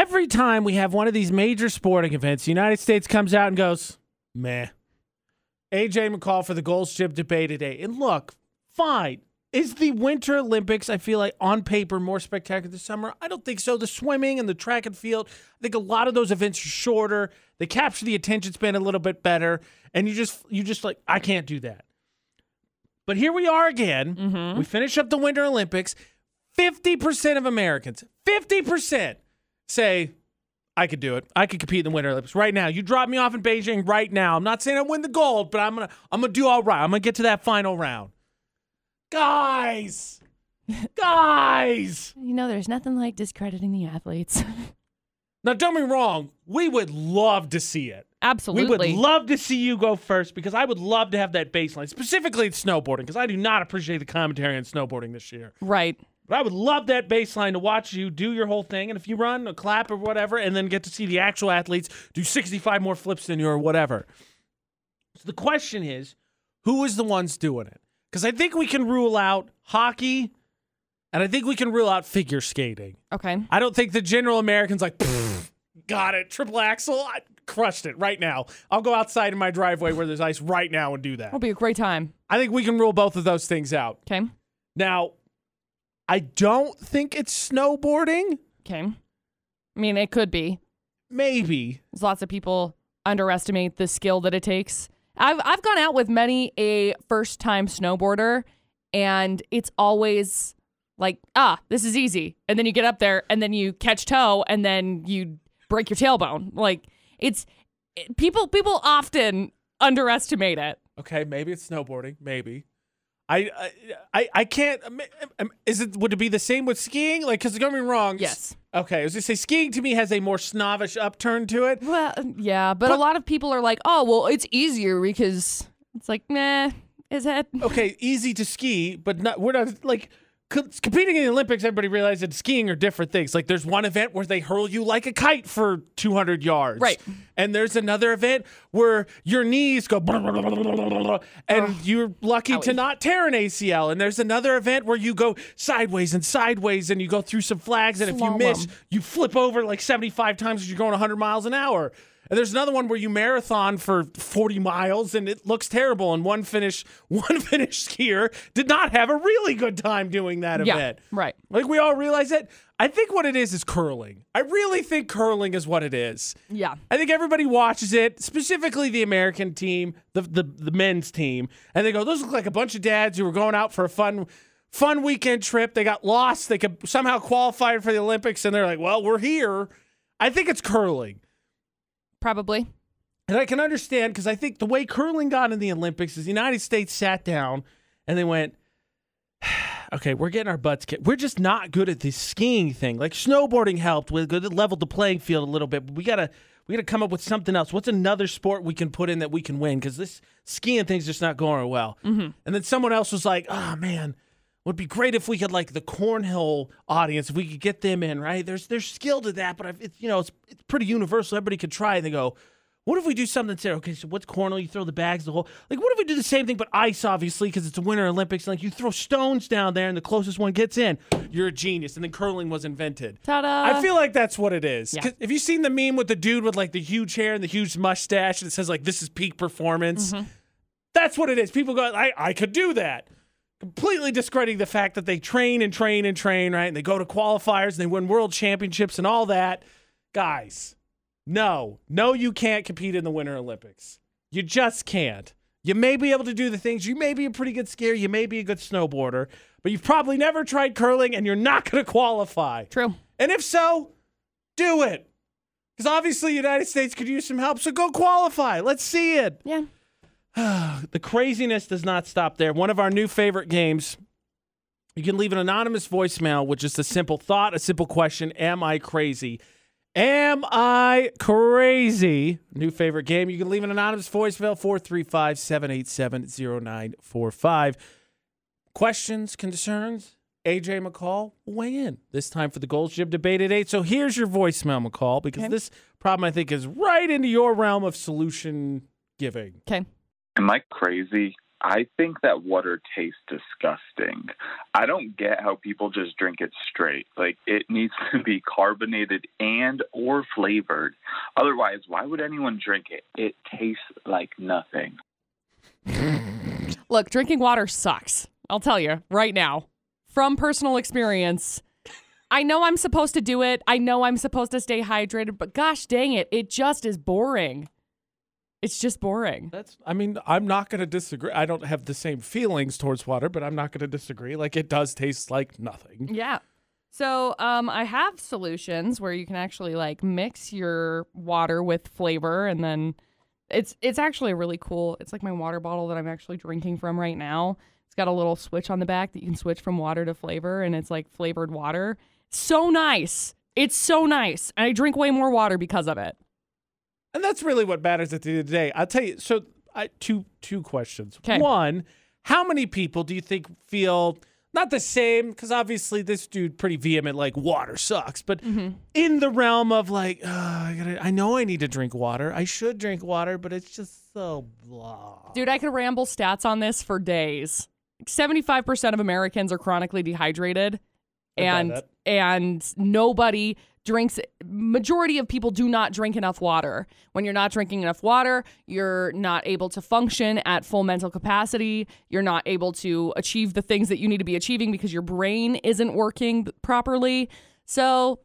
every time we have one of these major sporting events, the United States comes out and goes, meh. AJ McCall for the Gold's Gym debate today. And look, fine. Is the Winter Olympics, I feel like, on paper more spectacular this summer? I don't think so. The swimming and the track and field, I think a lot of those events are shorter. They capture the attention span a little bit better. And you just, you just like, I can't do that. But here we are again. Mm-hmm. We finish up the Winter Olympics. 50% of Americans, 50% say, I could do it. I could compete in the Winter Olympics right now. You drop me off in Beijing right now. I'm not saying I win the gold, but I'm gonna I'm gonna do all right. I'm gonna get to that final round. Guys, guys. You know, there's nothing like discrediting the athletes. Now don't be wrong. We would love to see it. Absolutely. We would love to see you go first because I would love to have that baseline, specifically in snowboarding, because I do not appreciate the commentary on snowboarding this year. right. But I would love that baseline to watch you do your whole thing. And if you run a clap or whatever, and then get to see the actual athletes do 65 more flips than you or whatever. So the question is who is the ones doing it? Because I think we can rule out hockey and I think we can rule out figure skating. Okay. I don't think the general American's like, got it, triple axel, I crushed it right now. I'll go outside in my driveway where there's ice right now and do that. It'll be a great time. I think we can rule both of those things out. Okay. Now, I don't think it's snowboarding. Okay. I mean, it could be. Maybe. There's lots of people underestimate the skill that it takes. I've I've gone out with many a first time snowboarder and it's always like, ah, this is easy. And then you get up there and then you catch toe and then you break your tailbone. Like it's it- people people often underestimate it. Okay, maybe it's snowboarding. Maybe. I I I, can't. um, um, Is it? Would it be the same with skiing? Like, because don't get me wrong. Yes. Okay, I was gonna say skiing to me has a more snobbish upturn to it. Well, yeah, but, a lot of people are like, "Oh, well, it's easier because it's like, nah, is it?" Okay, easy to ski, but not. We're not like. Co- Competing in the Olympics, everybody realizes that skiing are different things. Like, there's one event where they hurl you like a kite for 200 yards. Right. And there's another event where your knees go and you're lucky to not tear an ACL. And there's another event where you go sideways and sideways and you go through some flags. And if you miss, you flip over like 75 times because you're going 100 miles an hour. And there's another one where you marathon for 40 miles and it looks terrible. And one Finnish, one Finnish skier did not have a really good time doing that Yeah, event. right. Like we all realize it. I think what it is is curling. I really think curling is what it is. Yeah. I think everybody watches it, specifically the American team, the, the the men's team, and they go, "Those look like a bunch of dads who were going out for a fun, fun weekend trip. They got lost. They could somehow qualify for the Olympics, and they're like, well, we're here." I think it's curling, Probably. and I can understand because I think the way curling got in the Olympics is the United States sat down and they went. Okay, we're getting our butts kicked. We're just not good at this skiing thing. Like snowboarding helped with good it leveled the playing field a little bit, but we gotta we gotta come up with something else. What's another sport we can put in that we can win? Because this skiing thing's just not going well. Mm-hmm. And then someone else was like, "Oh man, would be great if we could like the cornhole audience if we could get them in, right? There's there's skill to that, but I've- it's you know it's it's pretty universal. Everybody could try. And they go, what if we do something there? Okay, so what's cornhole? You throw the bags, the whole like. What if we do the same thing but ice, obviously, because it's a Winter Olympics. Like you throw stones down there, and the closest one gets in. You're a genius. And then curling was invented. Ta-da. I feel like that's what it is. Yeah. Have you seen the meme with the dude with like the huge hair and the huge mustache, and it says like "This is peak performance"? Mm-hmm. That's what it is. People go, I, I could do that. Completely discrediting the fact that they train and train and train, right? And they go to qualifiers and they win world championships and all that. Guys, no, no, you can't compete in the Winter Olympics. You just can't. You may be able to do the things. You may be a pretty good skier. You may be a good snowboarder, but you've probably never tried curling and you're not going to qualify. True. And if so, do it. Because obviously, the United States could use some help. So go qualify. Let's see it. Yeah. The craziness does not stop there. One of our new favorite games. You can leave an anonymous voicemail with just a simple thought, a simple question Am I crazy? Am I crazy? New favorite game. You can leave an anonymous voicemail 435 787 0945. Questions, concerns? AJ McCall weigh in this time for the Gold Gym debate at 8. So here's your voicemail, McCall, because Okay. this problem I think is right into your realm of solution giving. Okay. Am I crazy I think that water tastes disgusting. I don't get how people just drink it straight. Like it needs to be carbonated and or flavored. Otherwise, why would anyone drink it? It tastes like nothing. Look, drinking water sucks. I'll tell you right now from personal experience. I know I'm supposed to do it. I know I'm supposed to stay hydrated, but gosh dang it, it just is boring. It's just boring. That's. I mean, I'm not going to disagree. I don't have the same feelings towards water, but I'm not going to disagree. Like it does taste like nothing. Yeah. So, um, I have solutions where you can actually like mix your water with flavor, and then it's it's actually really cool. It's like my water bottle that I'm actually drinking from right now. It's got a little switch on the back that you can switch from water to flavor, and it's like flavored water. So nice. It's so nice, and I drink way more water because of it. And that's really what matters at the end of the day. I'll tell you. So, I, two two questions. One, how many people do you think feel not the same? Because obviously, this dude pretty vehement, like water sucks. But mm-hmm. in the realm of like, "Ugh, I gotta, I know I need to drink water. I should drink water, but it's just so blah. Dude, I could ramble stats on this for days. 75% of Americans are chronically dehydrated and and nobody drinks majority of people do not drink enough water. When you're not drinking enough water, you're not able to function at full mental capacity. You're not able to achieve the things that you need to be achieving because your brain isn't working properly. So,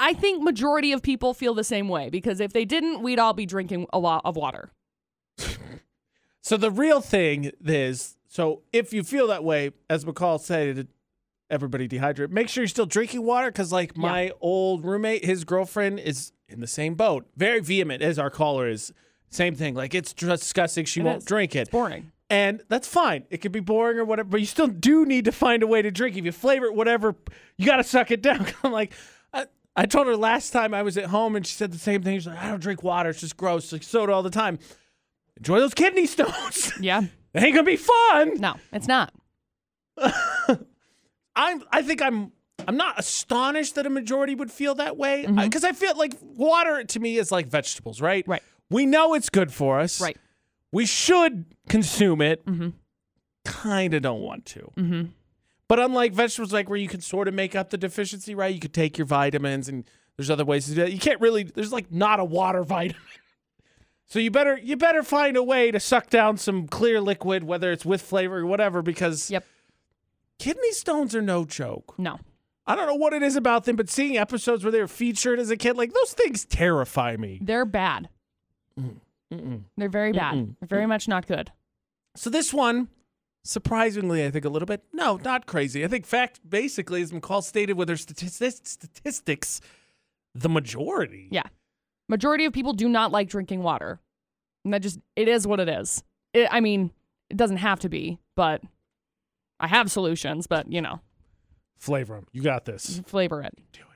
I think majority of people feel the same way because if they didn't, we'd all be drinking a lot of water. So the real thing is, so if you feel that way, as McCall said, everybody dehydrate. Make sure you're still drinking water because, like, my old roommate, his girlfriend is in the same boat. Very vehement as our caller is. Same thing. Like, it's disgusting. She It won't is. drink it. It's boring. And that's fine. It could be boring or whatever, but you still do need to find a way to drink. If you flavor it, whatever, you got to suck it down. I'm like, I, I told her last time I was at home and she said the same thing. She's like, I don't drink water. It's just gross. Like soda all the time. Enjoy those kidney stones. Yeah. it ain't going to be fun. No, it's not. I'm, I think I'm, I'm not astonished that a majority would feel that way because I feel like water to me is like vegetables, right? Right. We know it's good for us. Right. We should consume it. Mm-hmm. Kind of don't want to. Mm-hmm. But unlike vegetables, like where you can sort of make up the deficiency, right? You could take your vitamins, and there's other ways to do that. You can't really. There's like not a water vitamin. So you better you better find a way to suck down some clear liquid, whether it's with flavor or whatever, because Yep. Kidney stones are no joke. No. I don't know what it is about them, but seeing episodes where they were featured as a kid, like those things terrify me. They're bad. Mm-mm. They're very bad. Mm-mm. They're very mm. much not good. So this one, surprisingly, I think a little bit. No, not crazy. I think fact, basically, as McCall stated with her statistics, statistics, the majority. Yeah. Majority of people do not like drinking water. And that just it is what it is. It, I mean, it doesn't have to be, but I have solutions, but you know, Flavor them. You got this. flavor it. Do it.